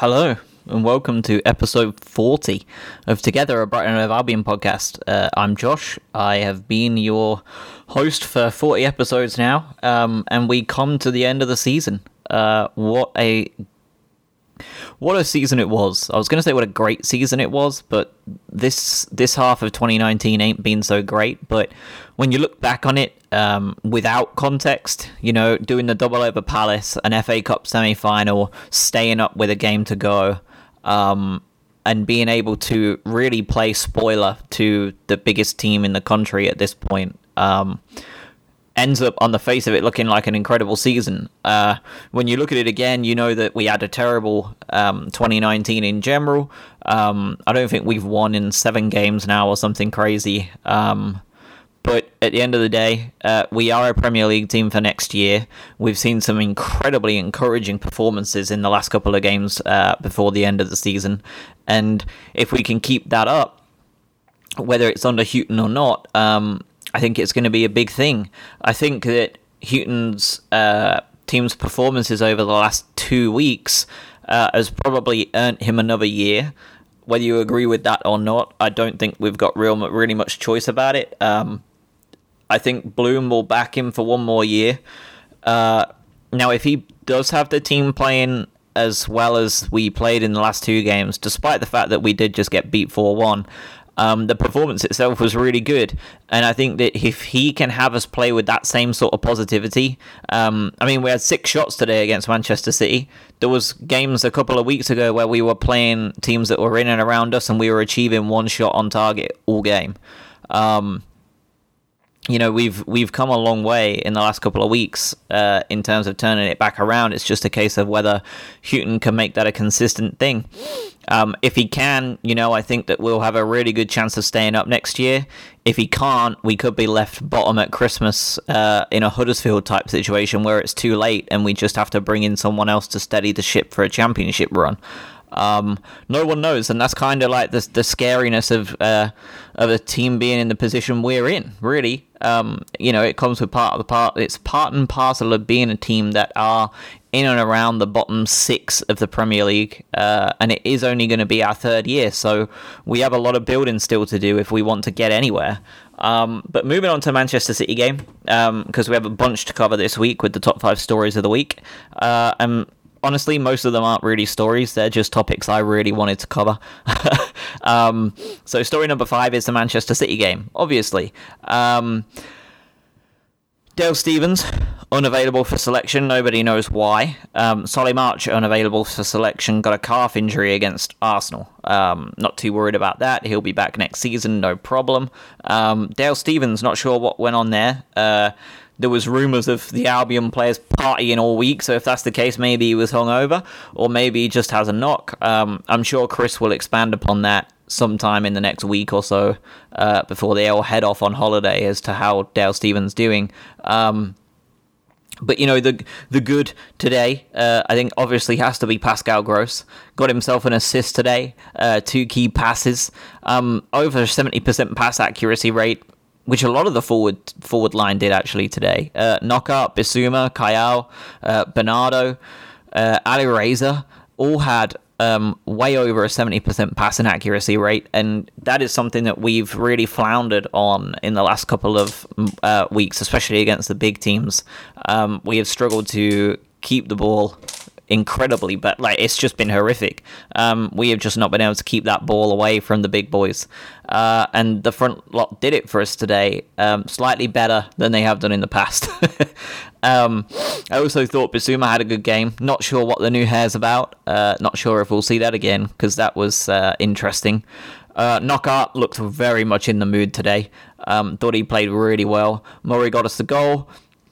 Hello, and welcome to episode 40 of Together, a Brighton and Albion podcast. Uh, I'm Josh. I have been your host for 40 episodes now, um, and we come to the end of the season. Uh, what a what a season it was. I was going to say what a great season it was, but this this half of 2019 ain't been so great. But when you look back on it um, without context, you know, doing the double over Palace, an FA Cup semi final, staying up with a game to go, um, and being able to really play spoiler to the biggest team in the country at this point. Um, ends up on the face of it looking like an incredible season. Uh, when you look at it again, you know that we had a terrible um, 2019 in general. Um, I don't think we've won in seven games now or something crazy. Um, but at the end of the day, uh, we are a Premier League team for next year. We've seen some incredibly encouraging performances in the last couple of games uh, before the end of the season. And if we can keep that up, whether it's under Hughton or not, um, I think it's going to be a big thing. I think that Hughton's uh, team's performances over the last two weeks uh, has probably earned him another year. Whether you agree with that or not, I don't think we've got real really much choice about it. Um, I think Bloom will back him for one more year. Uh, now, if he does have the team playing as well as we played in the last two games, despite the fact that we did just get beat 4 1, um, the performance itself was really good, and I think that if he can have us play with that same sort of positivity, um, I mean, we had six shots today against Manchester City. There was games a couple of weeks ago where we were playing teams that were in and around us, and we were achieving one shot on target all game. Um, you know we've we've come a long way in the last couple of weeks uh, in terms of turning it back around. It's just a case of whether Hughton can make that a consistent thing. Um, if he can, you know, I think that we'll have a really good chance of staying up next year. If he can't, we could be left bottom at Christmas uh, in a Huddersfield type situation where it's too late and we just have to bring in someone else to steady the ship for a championship run. Um, no one knows, and that's kind of like the the scariness of uh, of a team being in the position we're in. Really, um, you know, it comes with part of the part. It's part and parcel of being a team that are in and around the bottom six of the Premier League, uh, and it is only going to be our third year, so we have a lot of building still to do if we want to get anywhere. Um, but moving on to Manchester City game, because um, we have a bunch to cover this week with the top five stories of the week. Uh, and honestly, most of them aren't really stories. They're just topics I really wanted to cover. um, so, story number five is the Manchester City game, obviously. Um, Dale Stephens, unavailable for selection. Nobody knows why. Um, Solly March, unavailable for selection, got a calf injury against Arsenal. Um, not too worried about that. He'll be back next season, no problem. Um, Dale Stephens, not sure what went on there. Uh, there was rumours of the Albion players partying all week. So if that's the case, maybe he was hungover, or maybe he just has a knock. Um, I'm sure Chris will expand upon that sometime in the next week or so uh, before they all head off on holiday as to how Dale Stephens doing. Um, but you know the the good today, uh, I think obviously has to be Pascal Gross. Got himself an assist today, uh, two key passes, um, over seventy percent pass accuracy rate which a lot of the forward forward line did actually today. Uh, Knockaert, Bissouma, Kayal, uh, Bernardo, uh, Ali Reza all had um, way over a 70% passing accuracy rate, and that is something that we've really floundered on in the last couple of uh, weeks, especially against the big teams. Um, we have struggled to keep the ball incredibly, but like it's just been horrific. Um, we have just not been able to keep that ball away from the big boys, uh, and the front lot did it for us today, um, slightly better than they have done in the past. um, I also thought Bissouma had a good game. Not sure what the new hair's about. Uh, not sure if we'll see that again because that was uh, interesting. Uh, Knockaert looked very much in the mood today. Um, thought he played really well. Murray got us the goal.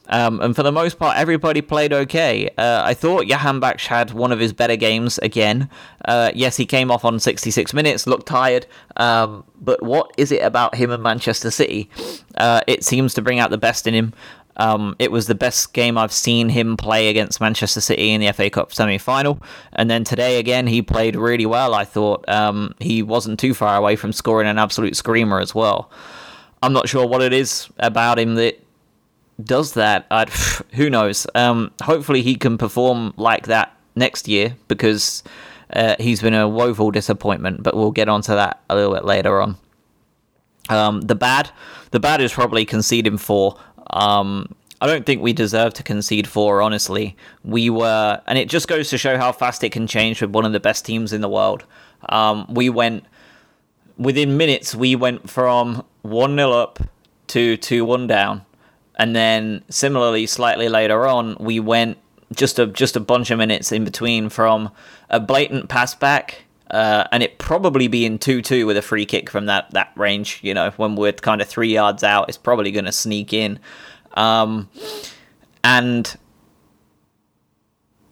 Um, and for the most part, everybody played okay. Uh, I thought Jahanbakhsh had one of his better games again. Uh, yes, he came off on 66 minutes, looked tired. Um, but what is it about him and Manchester City? Uh, it seems to bring out the best in him. Um, it was the best game I've seen him play against Manchester City in the FA Cup semi final. And then today, again, he played really well. I thought um, he wasn't too far away from scoring an absolute screamer as well. I'm not sure what it is about him that does that, I'd, who knows? Um, hopefully, he can perform like that next year because uh, he's been a woeful disappointment. But we'll get onto that a little bit later on. Um, the bad, the bad is probably conceding four. Um, I don't think we deserve to concede four. Honestly, we were, and it just goes to show how fast it can change with one of the best teams in the world. Um, we went within minutes. We went from one 0 up to two one down, and then similarly, slightly later on, we went just a just a bunch of minutes in between from a blatant pass back uh, and it probably being 2-2 with a free kick from that, that range, you know, when we're kind of three yards out, it's probably going to sneak in. Um, and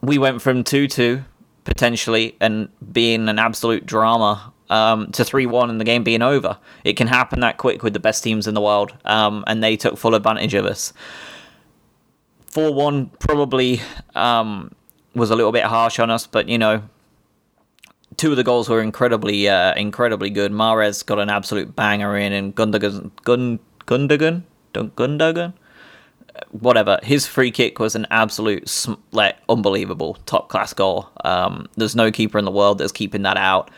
we went from 2-2, potentially, and being an absolute drama um, to 3-1 and the game being over. It can happen that quick with the best teams in the world, um, and they took full advantage of us. 4-1 probably um, was a little bit harsh on us, but, you know, two of the goals were incredibly, uh, incredibly good. Mahrez got an absolute banger in, and Gundogan, Gun, Gundogan, Gundogan, whatever. His free kick was an absolute, like, unbelievable, top class goal. Um, there's no keeper in the world that's keeping that out.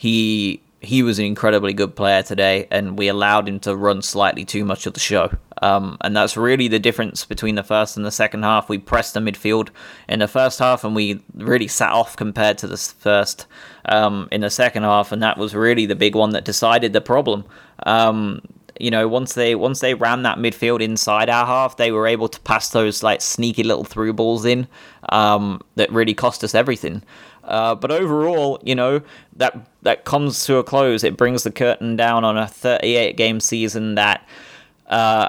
He he was an incredibly good player today, and we allowed him to run slightly too much of the show. Um, and that's really the difference between the first and the second half. We pressed the midfield in the first half, and we really sat off compared to the first um, in the second half, and that was really the big one that decided the problem. Um, you know, once they once they ran that midfield inside our half, they were able to pass those like sneaky little through balls in um, that really cost us everything. Uh, but overall, you know, that that comes to a close. It brings the curtain down on a 38 game season that uh,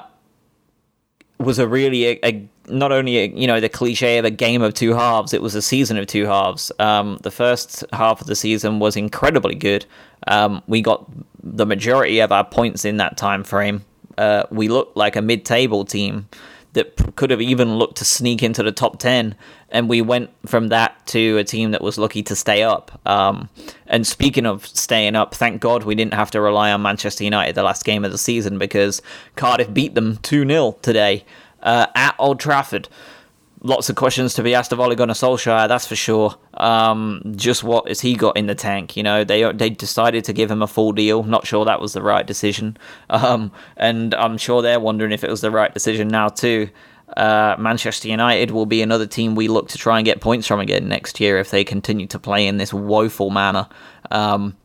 was a really a, a not only a, you know the cliche of a game of two halves. It was a season of two halves. Um, the first half of the season was incredibly good. Um, we got the majority of our points in that time frame. Uh, we looked like a mid-table team that could have even looked to sneak into the top 10 and we went from that to a team that was lucky to stay up. Um, and speaking of staying up thank god we didn't have to rely on manchester united the last game of the season because cardiff beat them 2-0 today uh, at old trafford lots of questions to be asked of Ole Gunnar Solskjaer, that's for sure. Um, just what has he got in the tank? You know, they they decided to give him a full deal. Not sure that was the right decision, um, and I'm sure they're wondering if it was the right decision now too. Uh, Manchester United will be another team we look to try and get points from again next year if they continue to play in this woeful manner. Um,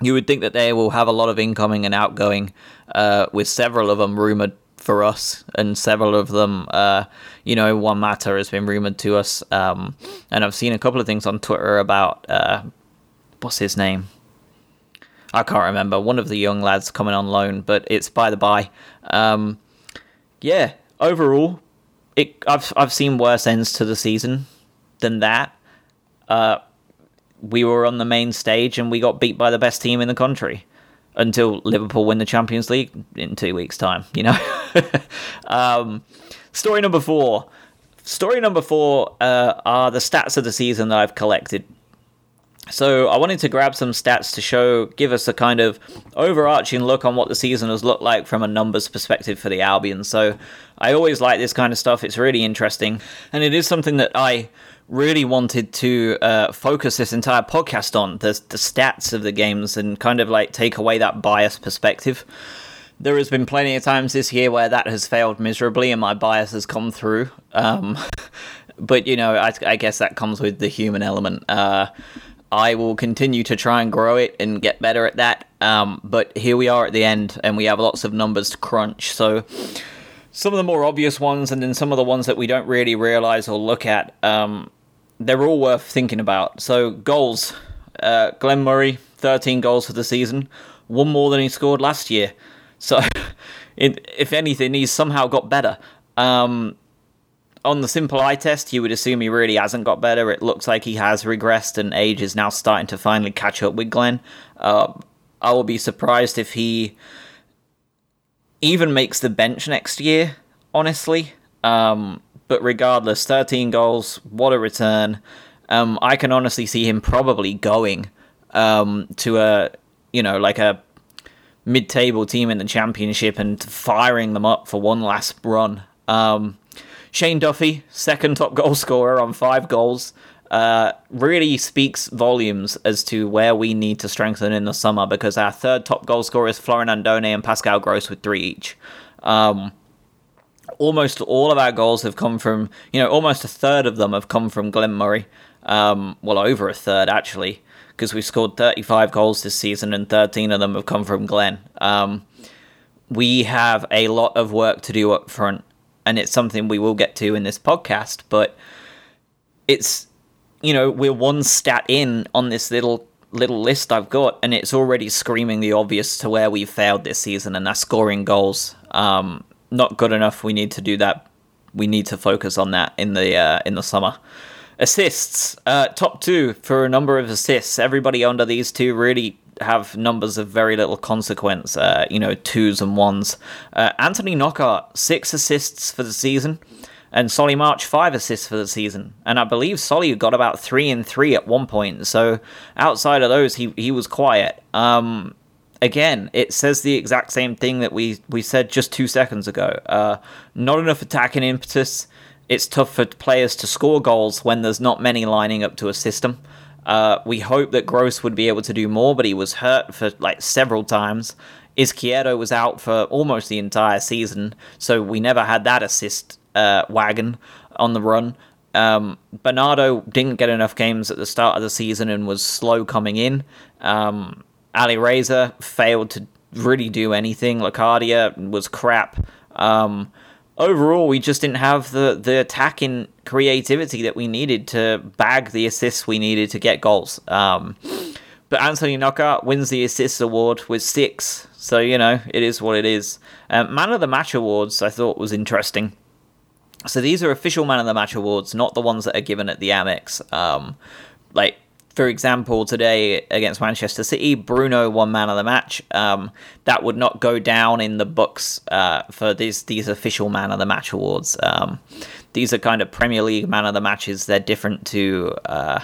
you would think that they will have a lot of incoming and outgoing, uh, with several of them rumored for us, and several of them, uh, you know, one matter has been rumored to us, um, and I've seen a couple of things on Twitter about uh, what's his name. I can't remember one of the young lads coming on loan, but it's by the by. Um, yeah, overall, it I've I've seen worse ends to the season than that. Uh, we were on the main stage and we got beat by the best team in the country until Liverpool win the Champions League in two weeks' time. You know. um, story number four. Story number four uh, are the stats of the season that I've collected. So I wanted to grab some stats to show, give us a kind of overarching look on what the season has looked like from a numbers perspective for the Albion. So I always like this kind of stuff. It's really interesting, and it is something that I really wanted to uh, focus this entire podcast on the the stats of the games and kind of like take away that bias perspective. There has been plenty of times this year where that has failed miserably and my bias has come through. Um, but you know, I, I, guess that comes with the human element. Uh, I will continue to try and grow it and get better at that. Um, but here we are at the end, and we have lots of numbers to crunch. So some of the more obvious ones, and then some of the ones that we don't really realize or look at. Um, they're all worth thinking about. So goals, uh, Glenn Murray, 13 goals for the season, one more than he scored last year. So, if anything, he's somehow got better. Um, on the simple eye test, you would assume he really hasn't got better. It looks like he has regressed, and age is now starting to finally catch up with Glenn. Uh, I will be surprised if he even makes the bench next year, honestly. Um, but regardless, 13 goals, what a return. Um, I can honestly see him probably going um, to a, you know, like a mid-table team in the championship and firing them up for one last run. Um, Shane Duffy, second top goal scorer on five goals. uh, really speaks volumes as to where we need to strengthen in the summer because our third top goal scorer is Florin Andone and Pascal Gross with three each. Um, almost all of our goals have come from, you know, almost a third of them have come from Glenn Murray. Um, well, over a third actually, because we've scored 35 goals this season and 13 of them have come from Glenn. Um, we have a lot of work to do up front, and it's something we will get to in this podcast, but it's, you know, we're one stat in on this little little list I've got, and it's already screaming the obvious to where we've failed this season, and that's scoring goals. Um, not good enough. We need to do that. We need to focus on that in the uh, in the summer. Assists, uh, top two for a number of assists. Everybody under these two really have numbers of very little consequence. Uh, you know, twos and ones. Uh, Anthony Knockaert, six assists for the season, and Solly March five assists for the season. And I believe Solly got about three and three at one point. So outside of those, he he was quiet. Um, again, it says the exact same thing that we, we said just two seconds ago. Uh, not enough attacking impetus. It's tough for players to score goals when there's not many lining up to assist them. Uh, we hope that Gross would be able to do more, but he was hurt for like several times. Izquierdo was out for almost the entire season, so we never had that assist uh, wagon on the run. Um, Bernardo didn't get enough games at the start of the season and was slow coming in. Um, Ali Reza failed to really do anything. Locadia was crap. Um, overall, we just didn't have the, the attacking creativity that we needed to bag the assists we needed to get goals. Um, but Anthony Knockaert wins the assists award with six. So, you know, it is what it is. Um, Man of the Match awards, I thought was interesting. So these are official Man of the Match awards, not the ones that are given at the Amex. Um, like for example, today against Manchester City, Bruno won man of the match. Um, that would not go down in the books uh, for these these official man of the match awards. Um, these are kind of Premier League man of the matches. They're different to uh,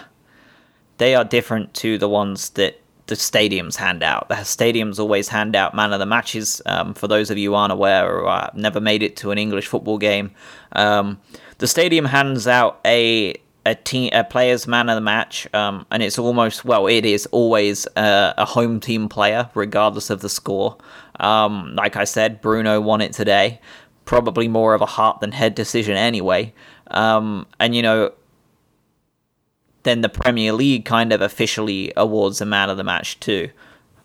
they are different to the ones that the stadiums hand out. The stadiums always hand out man of the matches. Um, for those of you aren't aware or uh, never made it to an English football game, um, the stadium hands out a a team a player's man of the match, um, and it's almost well, it is always uh, a home team player, regardless of the score. Um, like I said, Bruno won it today. Probably more of a heart than head decision anyway. Um, and you know, then the Premier League kind of officially awards a man of the match too.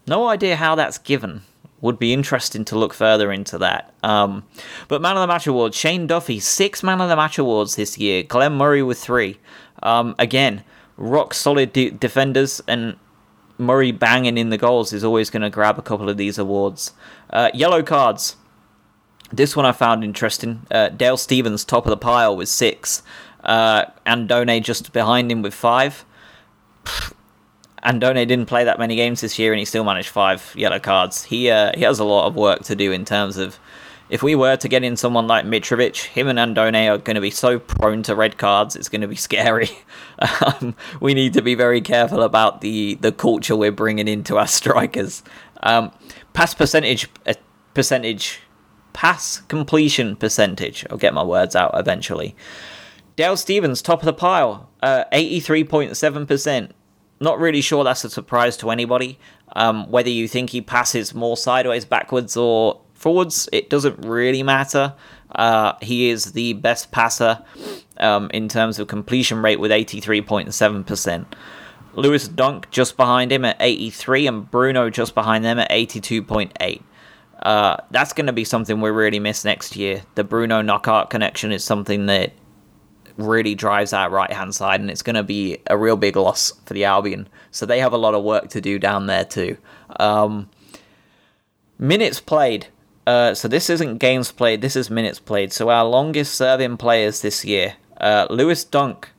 No idea how that's given would be interesting to look further into that. Um, but Man of the Match awards, Shane Duffy, six Man of the Match awards this year. Glenn Murray with three. Um, again, rock solid de- defenders, and Murray banging in the goals is always going to grab a couple of these awards. Uh, yellow cards. This one I found interesting. Uh, Dale Stephens, top of the pile with six. Uh, Andone just behind him with five. Andone didn't play that many games this year, and he still managed five yellow cards. He uh, he has a lot of work to do in terms of if we were to get in someone like Mitrovic, him and Andone are going to be so prone to red cards. It's going to be scary. um, we need to be very careful about the the culture we're bringing into our strikers. Um, pass percentage uh, percentage pass completion percentage. I'll get my words out eventually. Dale Stephens, top of the pile, uh, 83.7%. Not really sure that's a surprise to anybody. Um, whether you think he passes more sideways, backwards, or forwards, it doesn't really matter. Uh, he is the best passer um, in terms of completion rate with 83.7%. Lewis Dunk just behind him at 83, and Bruno just behind them at 82.8. Uh, that's going to be something we really miss next year. The Bruno Knockaert connection is something that really drives that right hand side, and it's going to be a real big loss for the Albion. So they have a lot of work to do down there too. Um, minutes played. Uh, so this isn't games played. This is minutes played. So our longest serving players this year, uh, Lewis Dunk,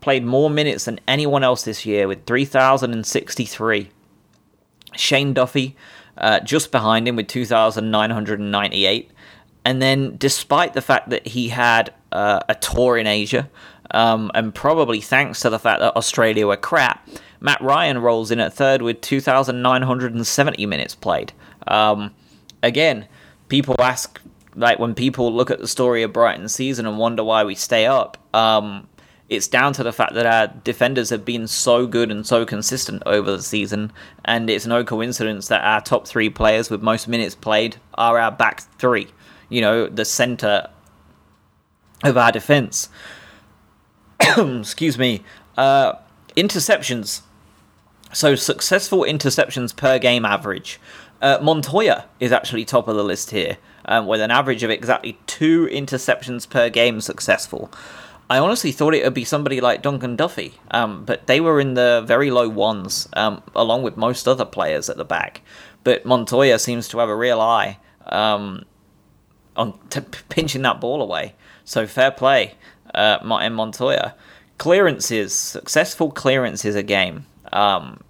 played more minutes than anyone else this year with 3,063. Shane Duffy, uh, just behind him with 2,998. And then, despite the fact that he had uh, a tour in Asia, um, and probably thanks to the fact that Australia were crap, Matt Ryan rolls in at third with 2,970 minutes played. Um, again, people ask, like, when people look at the story of Brighton's season and wonder why we stay up, um, it's down to the fact that our defenders have been so good and so consistent over the season, and it's no coincidence that our top three players with most minutes played are our back three. You know, the center of our defense. Excuse me. Uh, interceptions. So successful interceptions per game average. Uh, Montoya is actually top of the list here, um, with an average of exactly two interceptions per game successful. I honestly thought it would be somebody like Dunk and Duffy, um, but they were in the very low ones, um, along with most other players at the back. But Montoya seems to have a real eye um, on t- pinching that ball away. So fair play, uh, Martin Montoya. Clearances, successful clearances a game. Um,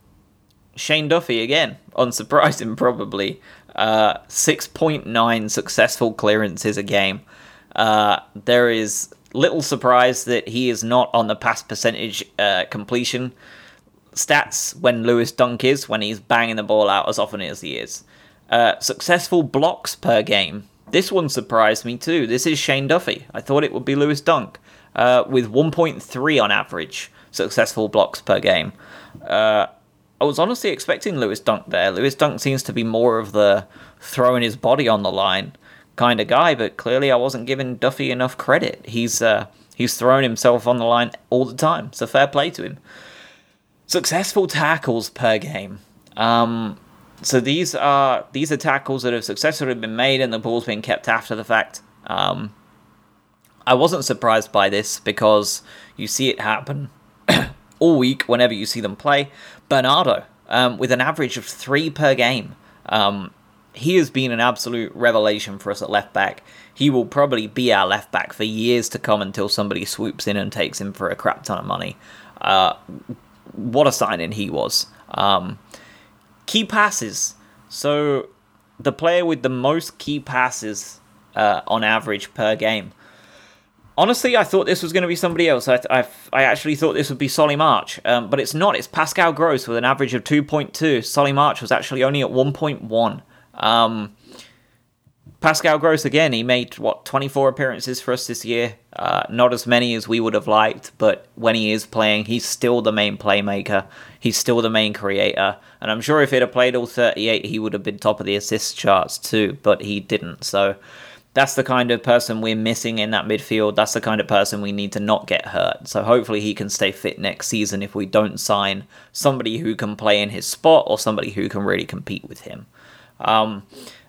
Shane Duffy again, unsurprising probably. Uh, 6.9 successful clearances a game. Uh, there is little surprise that he is not on the pass percentage uh, completion stats when Lewis Dunk is, when he's banging the ball out as often as he is. Uh, successful blocks per game. This one surprised me too. This is Shane Duffy. I thought it would be Lewis Dunk, uh, with 1.3 on average successful blocks per game. Uh, I was honestly expecting Lewis Dunk there. Lewis Dunk seems to be more of the throwing his body on the line kind of guy, but clearly I wasn't giving Duffy enough credit. He's uh, he's thrown himself on the line all the time, so fair play to him. Successful tackles per game. Um, so these are these are tackles that have successfully been made and the ball's been kept after the fact. Um, I wasn't surprised by this because you see it happen all week whenever you see them play. Bernardo, um, with an average of three per game. Um, he has been an absolute revelation for us at left back. He will probably be our left back for years to come until somebody swoops in and takes him for a crap ton of money. Uh, what a signing he was. Um, key passes. So the player with the most key passes uh, on average per game. Honestly, I thought this was going to be somebody else. I, I, I actually thought this would be Solly March, um, but it's not. It's Pascal Gross with an average of 2.2. Solly March was actually only at 1.1. Um, Pascal Gross again, he made what 24 appearances for us this year. Uh, not as many as we would have liked, but when he is playing, he's still the main playmaker. He's still the main creator, and I'm sure if he'd have played all 38, he would have been top of the assist charts too. But he didn't, so that's the kind of person we're missing in that midfield. That's the kind of person we need to not get hurt. So hopefully he can stay fit next season if we don't sign somebody who can play in his spot or somebody who can really compete with him. Um,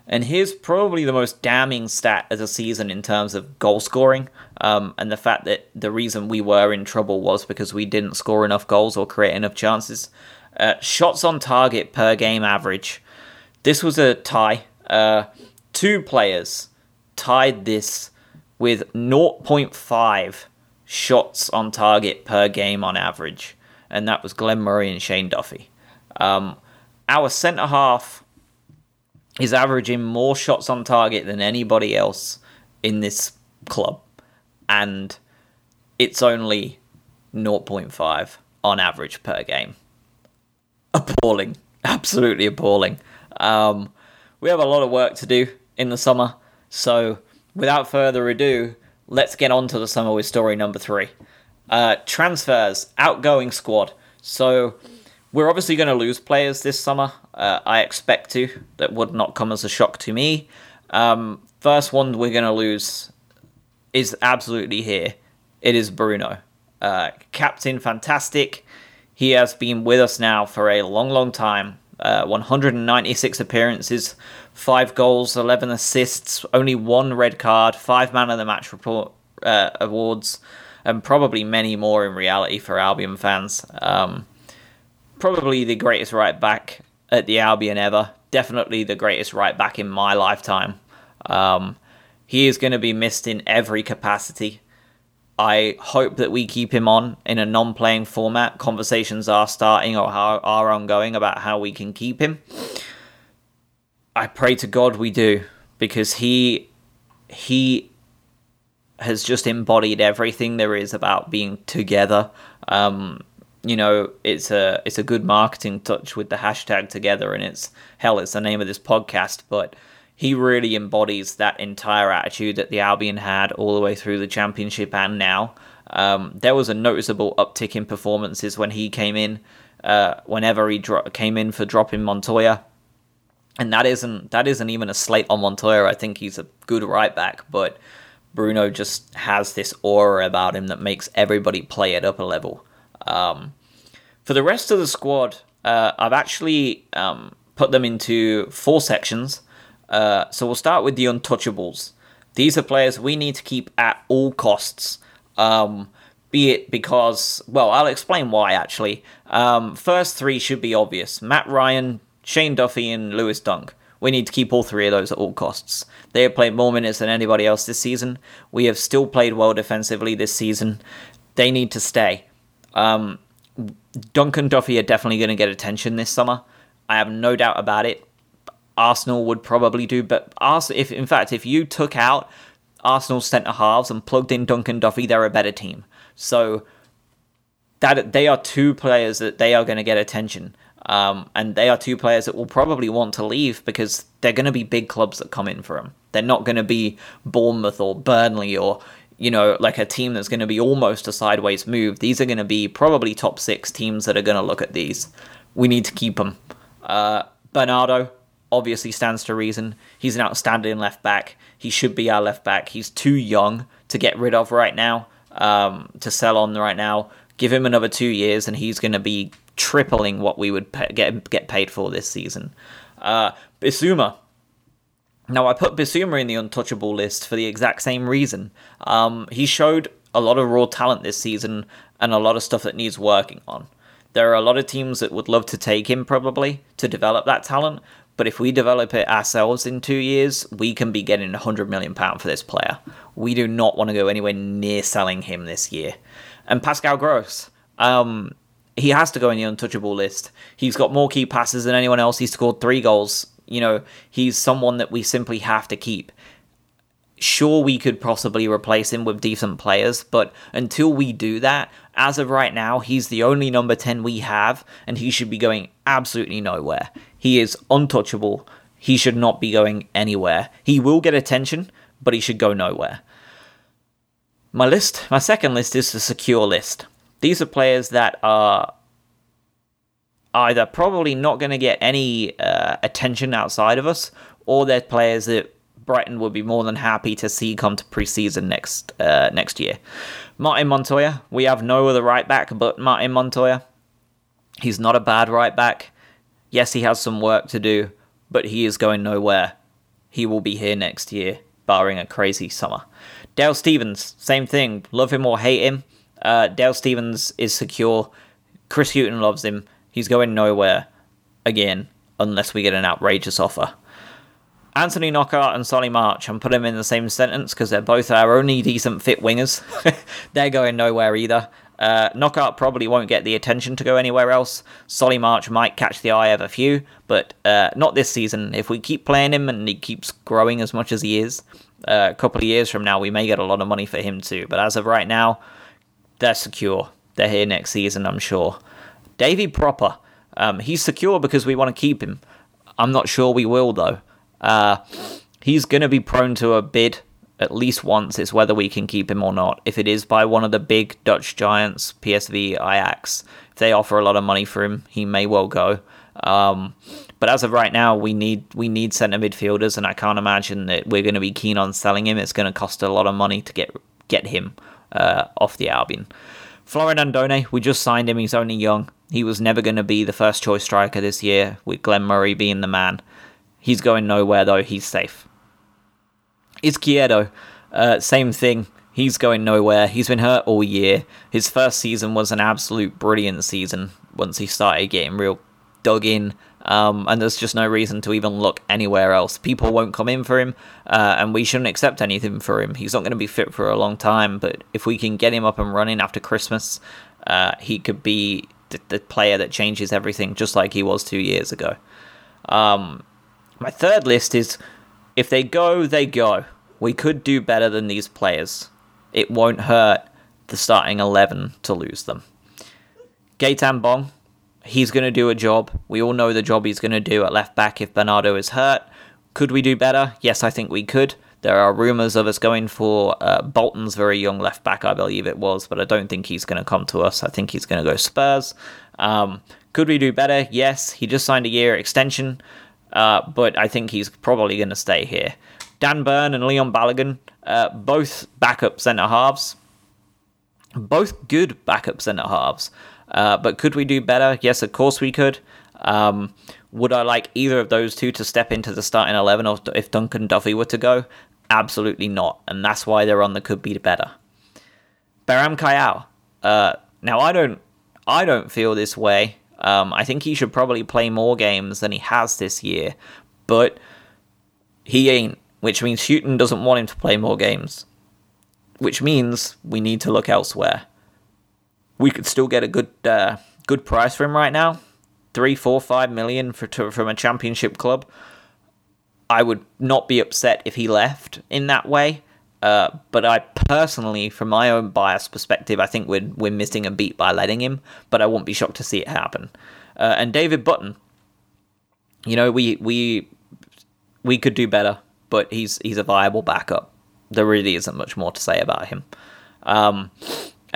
and here's probably the most damning stat of the season in terms of goal scoring. Um, and the fact that the reason we were in trouble was because we didn't score enough goals or create enough chances. Uh, shots on target per game average. This was a tie. Uh, two players tied this with 0.5 shots on target per game on average. And that was Glenn Murray and Shane Duffy. Um, our centre half is averaging more shots on target than anybody else in this club. And it's only 0.5 on average per game. Appalling. Absolutely appalling. Um, we have a lot of work to do in the summer. So, without further ado, let's get on to the summer with story number three. Uh, transfers, outgoing squad. So, we're obviously going to lose players this summer. Uh, I expect to. That would not come as a shock to me. Um, first one we're going to lose is absolutely here. It is Bruno. Uh, captain, fantastic. He has been with us now for a long, long time. Uh, 196 appearances, 5 goals, 11 assists, only one red card, 5 man of the match report uh, awards, and probably many more in reality for Albion fans. Um, probably the greatest right back at the Albion ever. Definitely the greatest right back in my lifetime. Um, he is going to be missed in every capacity. I hope that we keep him on in a non playing format. Conversations are starting or are ongoing about how we can keep him. I pray to God we do because he he has just embodied everything there is about being together. Um, you know, it's a it's a good marketing touch with the hashtag together, and it's hell, it's the name of this podcast. But he really embodies that entire attitude that the Albion had all the way through the championship and now. Um, there was a noticeable uptick in performances when he came in, uh, whenever he dro- came in for dropping Montoya. And that isn't that isn't even a slate on Montoya. I think he's a good right back, but Bruno just has this aura about him that makes everybody play it up a level. Um, for the rest of the squad, uh, I've actually um, put them into four sections. Uh, so we'll start with the untouchables. These are players we need to keep at all costs. Um, be it because, well, I'll explain why actually. Um, first three should be obvious Matt Ryan, Shane Duffy, and Lewis Dunk. We need to keep all three of those at all costs. They have played more minutes than anybody else this season. We have still played well defensively this season. They need to stay. Um, Dunk and Duffy are definitely going to get attention this summer. I have no doubt about it. Arsenal would probably do, but if in fact, if you took out Arsenal's centre halves and plugged in Dunk and Duffy, they're a better team. So that they are two players that they are going to get attention. Um, and they are two players that will probably want to leave because they're going to be big clubs that come in for them. They're not going to be Bournemouth or Burnley or you know like a team that's going to be almost a sideways move. These are going to be probably top six teams that are going to look at these. We need to keep them. Uh, Bernardo obviously stands to reason. He's an outstanding left back. He should be our left back. He's too young to get rid of right now. Um, to sell on right now. Give him another two years, and he's going to be tripling what we would pay, get get paid for this season. Uh, Bissouma. Now I put Bissouma in the untouchable list for the exact same reason. Um, he showed a lot of raw talent this season and a lot of stuff that needs working on. There are a lot of teams that would love to take him probably to develop that talent, but if we develop it ourselves in two years, we can be getting a hundred million pound for this player. We do not want to go anywhere near selling him this year. And Pascal Gross, um, he has to go in the untouchable list. He's got more key passes than anyone else. He scored three goals. You know, he's someone that we simply have to keep. Sure, we could possibly replace him with decent players, but until we do that, as of right now, he's the only number 10 we have, and he should be going absolutely nowhere. He is untouchable. He should not be going anywhere. He will get attention, but he should go nowhere. My list, my second list is the secure list. These are players that are either probably not going to get any uh, attention outside of us, or they're players that Brighton would be more than happy to see come to preseason next uh, next year. Martin Montoya, we have no other right back but Martin Montoya. He's not a bad right back. Yes, he has some work to do, but he is going nowhere. He will be here next year, barring a crazy summer. Dale Stephens, same thing. Love him or hate him, uh, Dale Stephens is secure. Chris Hughton loves him. He's going nowhere again unless we get an outrageous offer. Anthony Knockaert and Solly March, I'm putting them in the same sentence because they're both our only decent fit wingers. they're going nowhere either. Uh, Knockaert probably won't get the attention to go anywhere else. Solly March might catch the eye of a few, but uh, not this season. If we keep playing him and he keeps growing as much as he is, uh, a couple of years from now we may get a lot of money for him too. But as of right now, they're secure. They're here next season, I'm sure. Davy Pröpper, um, he's secure because we want to keep him. I'm not sure we will though. Uh, he's going to be prone to a bid at least once. It's whether we can keep him or not. If it is by one of the big Dutch giants, PSV, Ajax, if they offer a lot of money for him, he may well go. Um, but as of right now, we need we need centre midfielders, and I can't imagine that we're going to be keen on selling him. It's going to cost a lot of money to get get him uh, off the Albion. Florin Andone, we just signed him. He's only young. He was never going to be the first choice striker this year, with Glenn Murray being the man. He's going nowhere though. He's safe. Izquierdo, uh, same thing. He's going nowhere. He's been hurt all year. His first season was an absolute brilliant season once he started getting real dug in. Um, and there's just no reason to even look anywhere else. People won't come in for him, uh, and we shouldn't accept anything for him. He's not going to be fit for a long time, but if we can get him up and running after Christmas, uh, he could be the, the, player that changes everything, just like he was two years ago. Um, my third list is if they go, they go. We could do better than these players. It won't hurt the starting 11 to lose them. Gaetan Bong, he's going to do a job. We all know the job he's going to do at left back if Bernardo is hurt. Could we do better? Yes, I think we could. There are rumours of us going for uh, Bolton's very young left back, I believe it was, but I don't think he's going to come to us. I think he's going to go Spurs. Um, could we do better? Yes, he just signed a year extension, uh, but I think he's probably going to stay here. Dan Burn and Leon Balogun, uh, both backup centre halves, both good backup centre halves. Uh, but could we do better? Yes, of course we could. Um, would I like either of those two to step into the starting 11 or if Dunk and Duffy were to go? Absolutely not. And that's why they're on the could be better. Beram Kayal. Uh, now, I don't, I don't feel this way. Um, I think he should probably play more games than he has this year, but he ain't, which means Hughton doesn't want him to play more games, which means we need to look elsewhere. We could still get a good, uh, good price for him right now three, four, five million for to, from a championship club. I would not be upset if he left in that way. Uh, but I personally, from my own bias perspective, I think we're we're missing a beat by letting him. But I won't be shocked to see it happen. Uh, and David Button, you know, we we we could do better, but he's he's a viable backup. There really isn't much more to say about him. Um,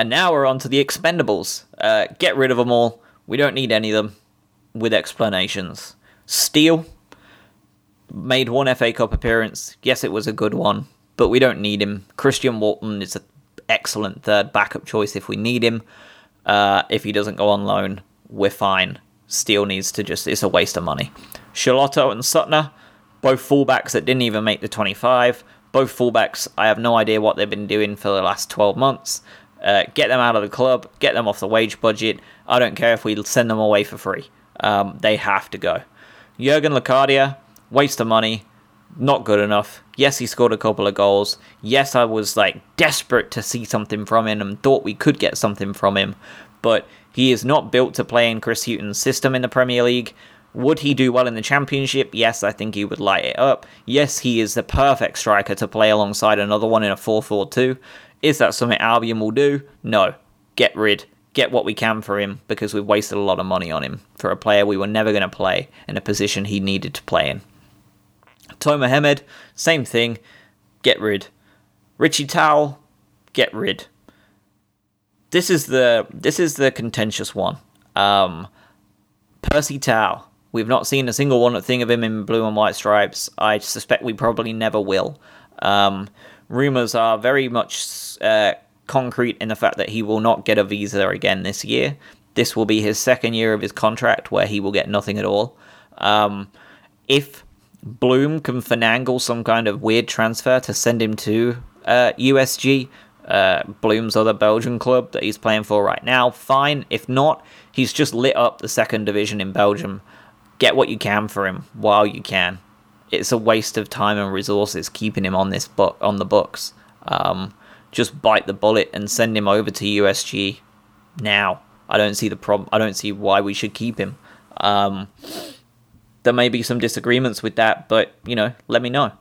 and now we're on to the expendables. Uh, get rid of them all. We don't need any of them with explanations. Steele made one FA Cup appearance. Yes, it was a good one, but we don't need him. Christian Walton is an excellent third backup choice if we need him. Uh, if he doesn't go on loan, we're fine. Steele needs to just, it's a waste of money. Schelotto and Suttner, both fullbacks that didn't even make the 25. Both fullbacks, I have no idea what they've been doing for the last 12 months. Uh, get them out of the club, get them off the wage budget. I don't care if we send them away for free. Um, they have to go. Jurgen Locadia, waste of money, not good enough. Yes, he scored a couple of goals. Yes, I was like desperate to see something from him and thought we could get something from him, but he is not built to play in Chris Hughton's system in the Premier League. Would he do well in the Championship? Yes, I think he would light it up. Yes, he is the perfect striker to play alongside another one in a 4 4 2. Is that something Albion will do? No. Get rid get what we can for him because we've wasted a lot of money on him for a player we were never going to play in a position he needed to play in. Toy Mohammed, same thing, get rid. Richie Towell, get rid. This is the this is the contentious one. Um, Percy Tau. We've not seen a single one thing of him in blue and white stripes. I suspect we probably never will. Um, rumors are very much uh, concrete in the fact that he will not get a visa again this year. This will be his second year of his contract where he will get nothing at all. Um, if Bloom can finagle some kind of weird transfer to send him to uh, USG, uh, Bloom's other Belgian club that he's playing for right now, fine. If not, he's just lit up the second division in Belgium. Get what you can for him while you can. It's a waste of time and resources keeping him on this book on the books. Um, just bite the bullet and send him over to USG now. I don't see the problem. I don't see why we should keep him. Um, there may be some disagreements with that, but you know, let me know.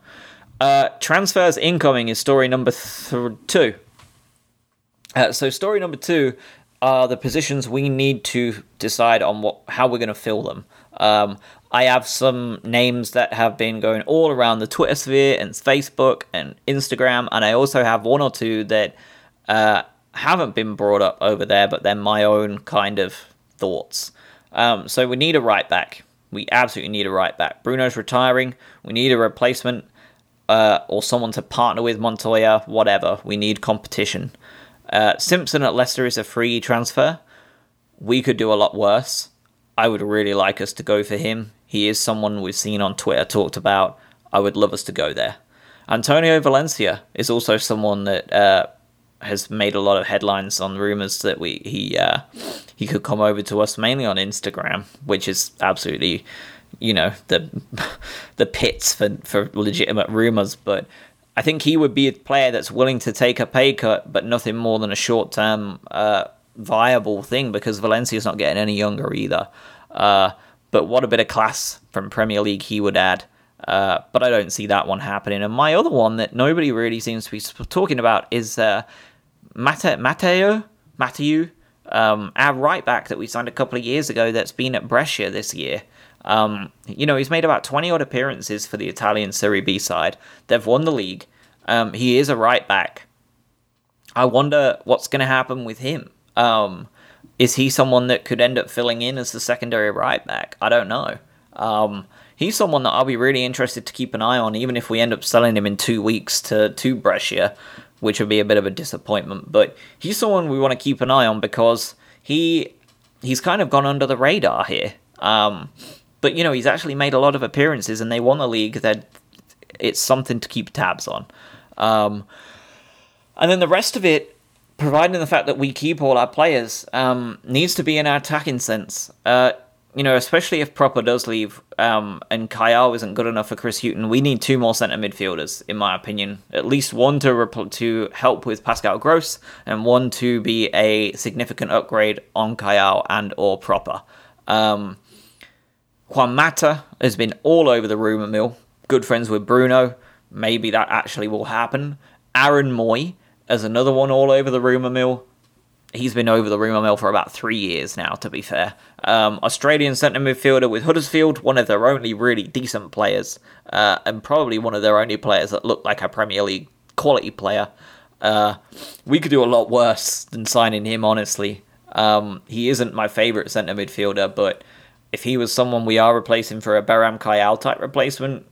Uh, transfers incoming is story number th- two. Uh, so story number two are the positions we need to decide on what how we're going to fill them. Um, I have some names that have been going all around the Twitter sphere and Facebook and Instagram, and I also have one or two that uh, haven't been brought up over there, but they're my own kind of thoughts. Um, so we need a right back. We absolutely need a right back. Bruno's retiring. We need a replacement uh, or someone to partner with Montoya, whatever. We need competition. Uh, Simpson at Leicester is a free transfer. We could do a lot worse. I would really like us to go for him. He is someone we've seen on Twitter talked about. I would love us to go there. Antonio Valencia is also someone that uh, has made a lot of headlines on rumors that we he uh, he could come over to us mainly on Instagram, which is absolutely you know the the pits for for legitimate rumors. But I think he would be a player that's willing to take a pay cut, but nothing more than a short term uh, viable thing because Valencia's not getting any younger either. Uh, but what a bit of class from Premier League he would add. Uh, but I don't see that one happening. And my other one that nobody really seems to be talking about is uh, Mate- Matteo, Matteo, um, our right back that we signed a couple of years ago that's been at Brescia this year. Um, you know, he's made about 20 odd appearances for the Italian Serie B side. They've won the league. Um, he is a right back. I wonder what's going to happen with him. Um, is he someone that could end up filling in as the secondary right back? I don't know. Um, he's someone that I'll be really interested to keep an eye on, even if we end up selling him in two weeks to to Brescia, which would be a bit of a disappointment. But he's someone we want to keep an eye on because he he's kind of gone under the radar here. Um, but you know he's actually made a lot of appearances and they won the league. That it's something to keep tabs on. Um, and then the rest of it, providing the fact that we keep all our players, um, needs to be in our attacking sense. Uh, you know, especially if Pröpper does leave um, and Kayal isn't good enough for Chris Hughton, we need two more centre midfielders, in my opinion. At least one to repl- to help with Pascal Gross, and one to be a significant upgrade on Kayal and or Pröpper. Um, Juan Mata has been all over the rumour mill. Good friends with Bruno. Maybe that actually will happen. Aaron Mooy as another one all over the rumour mill. He's been over the rumour mill for about three years now, to be fair. Um, Australian centre midfielder with Huddersfield, one of their only really decent players, uh, and probably one of their only players that looked like a Premier League quality player. Uh, we could do a lot worse than signing him, honestly. Um, he isn't my favourite centre midfielder, but if he was someone we are replacing for a Beram Kayal type replacement,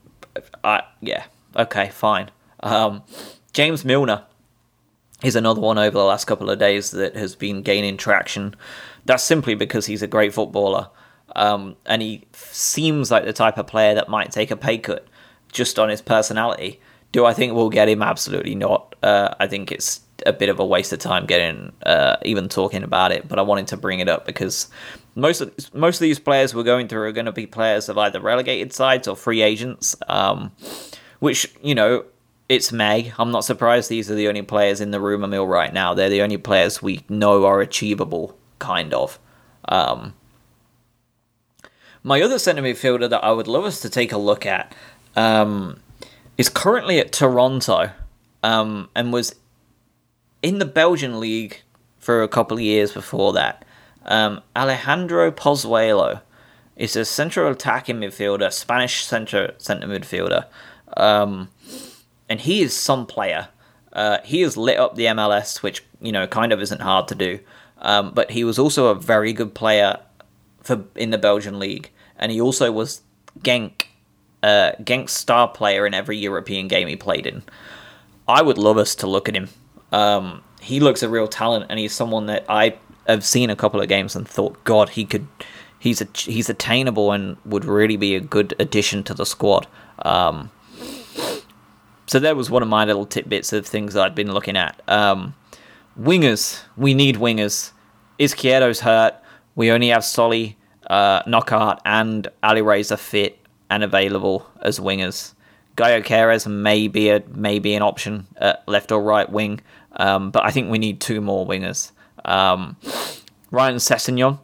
I, yeah, okay, fine. Um, James Milner is another one over the last couple of days that has been gaining traction. That's simply because he's a great footballer. Um, and he seems like the type of player that might take a pay cut just on his personality. Do I think we'll get him? Absolutely not. Uh, I think it's a bit of a waste of time getting uh, even talking about it. But I wanted to bring it up because most of most of these players we're going through are going to be players of either relegated sides or free agents. Um, which you know it's May. I'm not surprised these are the only players in the rumor mill right now. They're the only players we know are achievable, kind of. Um, my other centre midfielder that I would love us to take a look at um, is currently at Toronto um, and was in the Belgian league for a couple of years before that. Um, Alejandro Pozuelo is a central attacking midfielder, Spanish centre centre midfielder. Um, and he is some player. Uh, he has lit up the MLS, which you know kind of isn't hard to do. Um, but he was also a very good player for in the Belgian league, and he also was Genk uh, star player in every European game he played in. I would love us to look at him. Um, he looks a real talent, and he's someone that I have seen a couple of games and thought, God, he could. He's a, he's attainable and would really be a good addition to the squad. Um, so that was one of my little tidbits of things I'd been looking at. Um, wingers, we need wingers. Izquierdo's hurt. We only have Solly, uh, and Ali Reza fit and available as wingers. Gaio Gyökeres may be a maybe an option at left or right wing, um, but I think we need two more wingers. Um, Ryan Sessegnon,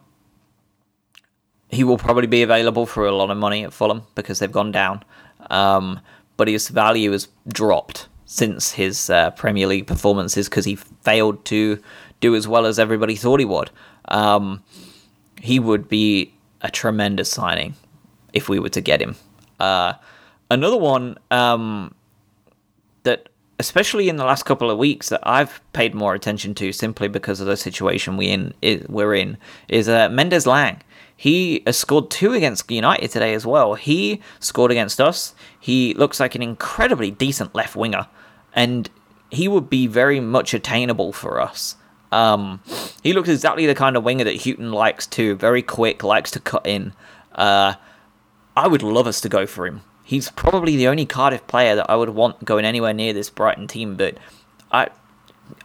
he will probably be available for a lot of money at Fulham because they've gone down. Um, but his value has dropped since his uh, Premier League performances because he failed to do as well as everybody thought he would. Um, he would be a tremendous signing if we were to get him. Uh, another one um, that, especially in the last couple of weeks, that I've paid more attention to simply because of the situation we in we're in is uh, Mendez-Laing. He scored two against United today as well. He scored against us. He looks like an incredibly decent left winger, and he would be very much attainable for us. Um, he looks exactly the kind of winger that Hughton likes too. Very quick, likes to cut in. Uh, I would love us to go for him. He's probably the only Cardiff player that I would want going anywhere near this Brighton team, but I,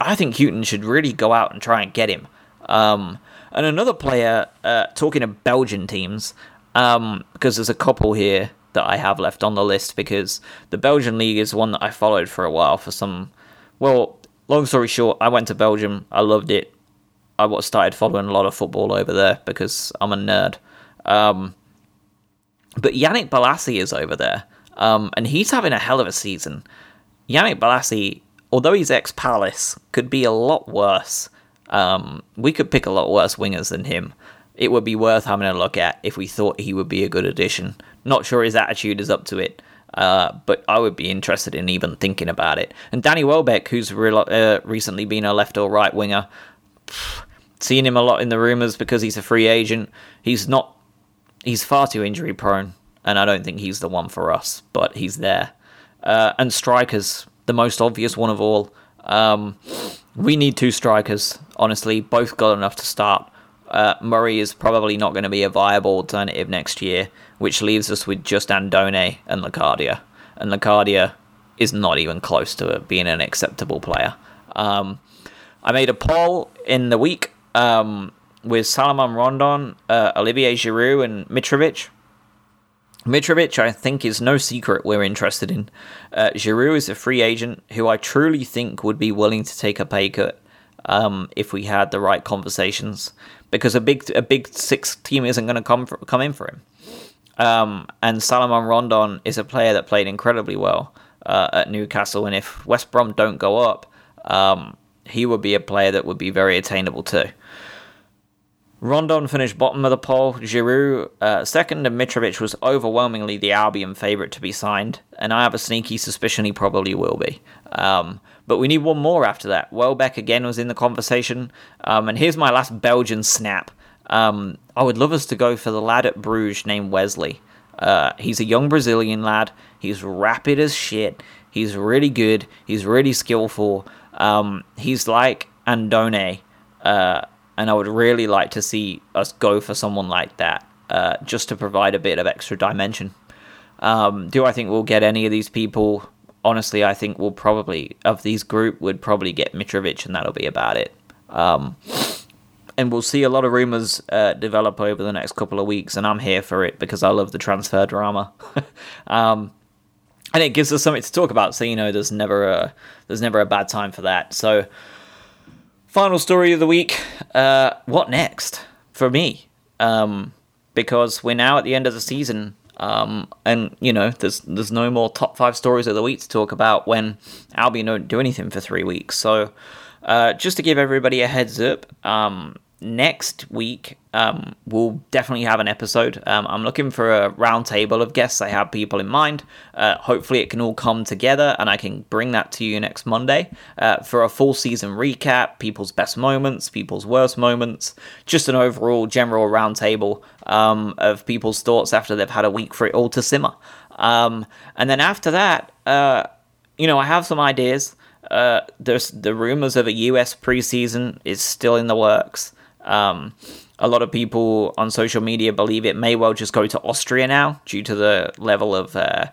I think Hughton should really go out and try and get him. Um, and another player, uh, talking of Belgian teams, um, because there's a couple here that I have left on the list because the Belgian league is one that I followed for a while for some. Well, long story short, I went to Belgium. I loved it. I started following a lot of football over there because I'm a nerd. Um, but Yannick Bolasie is over there, um, and he's having a hell of a season. Yannick Bolasie, although he's ex Palace, could be a lot worse. Um, we could pick a lot worse wingers than him. It would be worth having a look at if we thought he would be a good addition. Not sure his attitude is up to it. Uh, but I would be interested in even thinking about it. And Danny Welbeck, who's re- uh, recently been a left or right winger, seen him a lot in the rumours because he's a free agent. He's not. He's far too injury prone, and I don't think he's the one for us. But he's there. Uh, and strikers, the most obvious one of all. Um, we need two strikers. Honestly, both got enough to start. Uh, Murray is probably not going to be a viable alternative next year, which leaves us with just Andone and Locadia. And Locadia is not even close to being an acceptable player. Um, I made a poll in the week um, with Salomon Rondon, uh, Olivier Giroud, and Mitrovic. Mitrovic, I think, is no secret we're interested in. Uh, Giroud is a free agent who I truly think would be willing to take a pay cut um, if we had the right conversations, because a big a big six team isn't going to come for, come in for him. Um, and Salomon Rondon is a player that played incredibly well uh, at Newcastle, and if West Brom don't go up, um, he would be a player that would be very attainable too. Rondon finished bottom of the poll, Giroud uh, second, and Mitrovic was overwhelmingly the Albion favourite to be signed, and I have a sneaky suspicion he probably will be. Um, but we need one more after that. Welbeck again was in the conversation, um, and here's my last Belgian snap. Um, I would love us to go for the lad at Bruges named Wesley. Uh, he's a young Brazilian lad. He's rapid as shit. He's really good. He's really skillful. Um, he's like Andone. Uh, and I would really like to see us go for someone like that, uh, just to provide a bit of extra dimension. Um, do I think we'll get any of these people? Honestly, I think we'll probably of these group would probably get Mitrovic, and that'll be about it. Um, and we'll see a lot of rumors uh, develop over the next couple of weeks, and I'm here for it because I love the transfer drama. um, and it gives us something to talk about. So you know, there's never a there's never a bad time for that. So Final story of the week. Uh, what next for me? Um, because we're now at the end of the season, um, and you know, there's there's no more top five stories of the week to talk about when Albion don't do anything for three weeks. So, uh, just to give everybody a heads up, um, next week um, we'll definitely have an episode. Um, I'm looking for a roundtable of guests. I have people in mind. Uh, hopefully, it can all come together and I can bring that to you next Monday uh, for a full season recap, people's best moments, people's worst moments, just an overall general roundtable um, of people's thoughts after they've had a week for it all to simmer. Um, and then after that, uh, you know, I have some ideas. Uh, there's the rumors of a US preseason is still in the works. Um, a lot of people on social media believe it may well just go to Austria now due to the level of uh,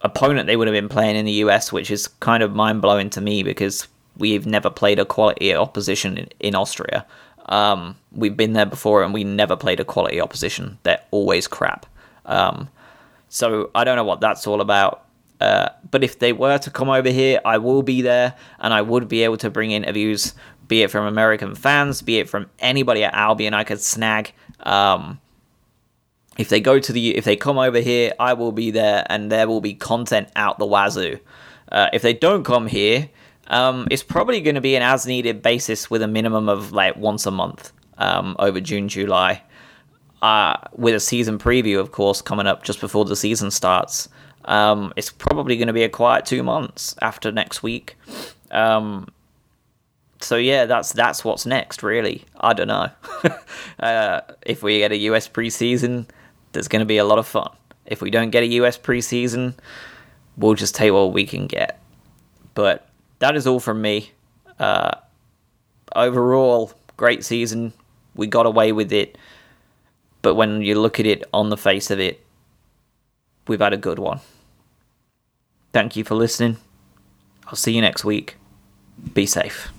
opponent they would have been playing in the US, which is kind of mind blowing to me because we've never played a quality opposition in, in Austria. Um, we've been there before and we never played a quality opposition. They're always crap. Um, so I don't know what that's all about. Uh, but if they were to come over here, I will be there and I would be able to bring interviews be it from American fans, be it from anybody at Albion I could snag. Um, if they go to the, if they come over here, I will be there, and there will be content out the wazoo. Uh, if they don't come here, um, it's probably going to be an as needed basis with a minimum of like once a month um, over June, July. Uh, with a season preview, of course, coming up just before the season starts. Um, it's probably going to be a quiet two months after next week. Um, so yeah, that's that's what's next. Really, I don't know. uh, if we get a US preseason, there's going to be a lot of fun. If we don't get a US preseason, we'll just take what we can get. But that is all from me. Uh, overall, great season. We got away with it. But when you look at it on the face of it, we've had a good one. Thank you for listening. I'll see you next week. Be safe.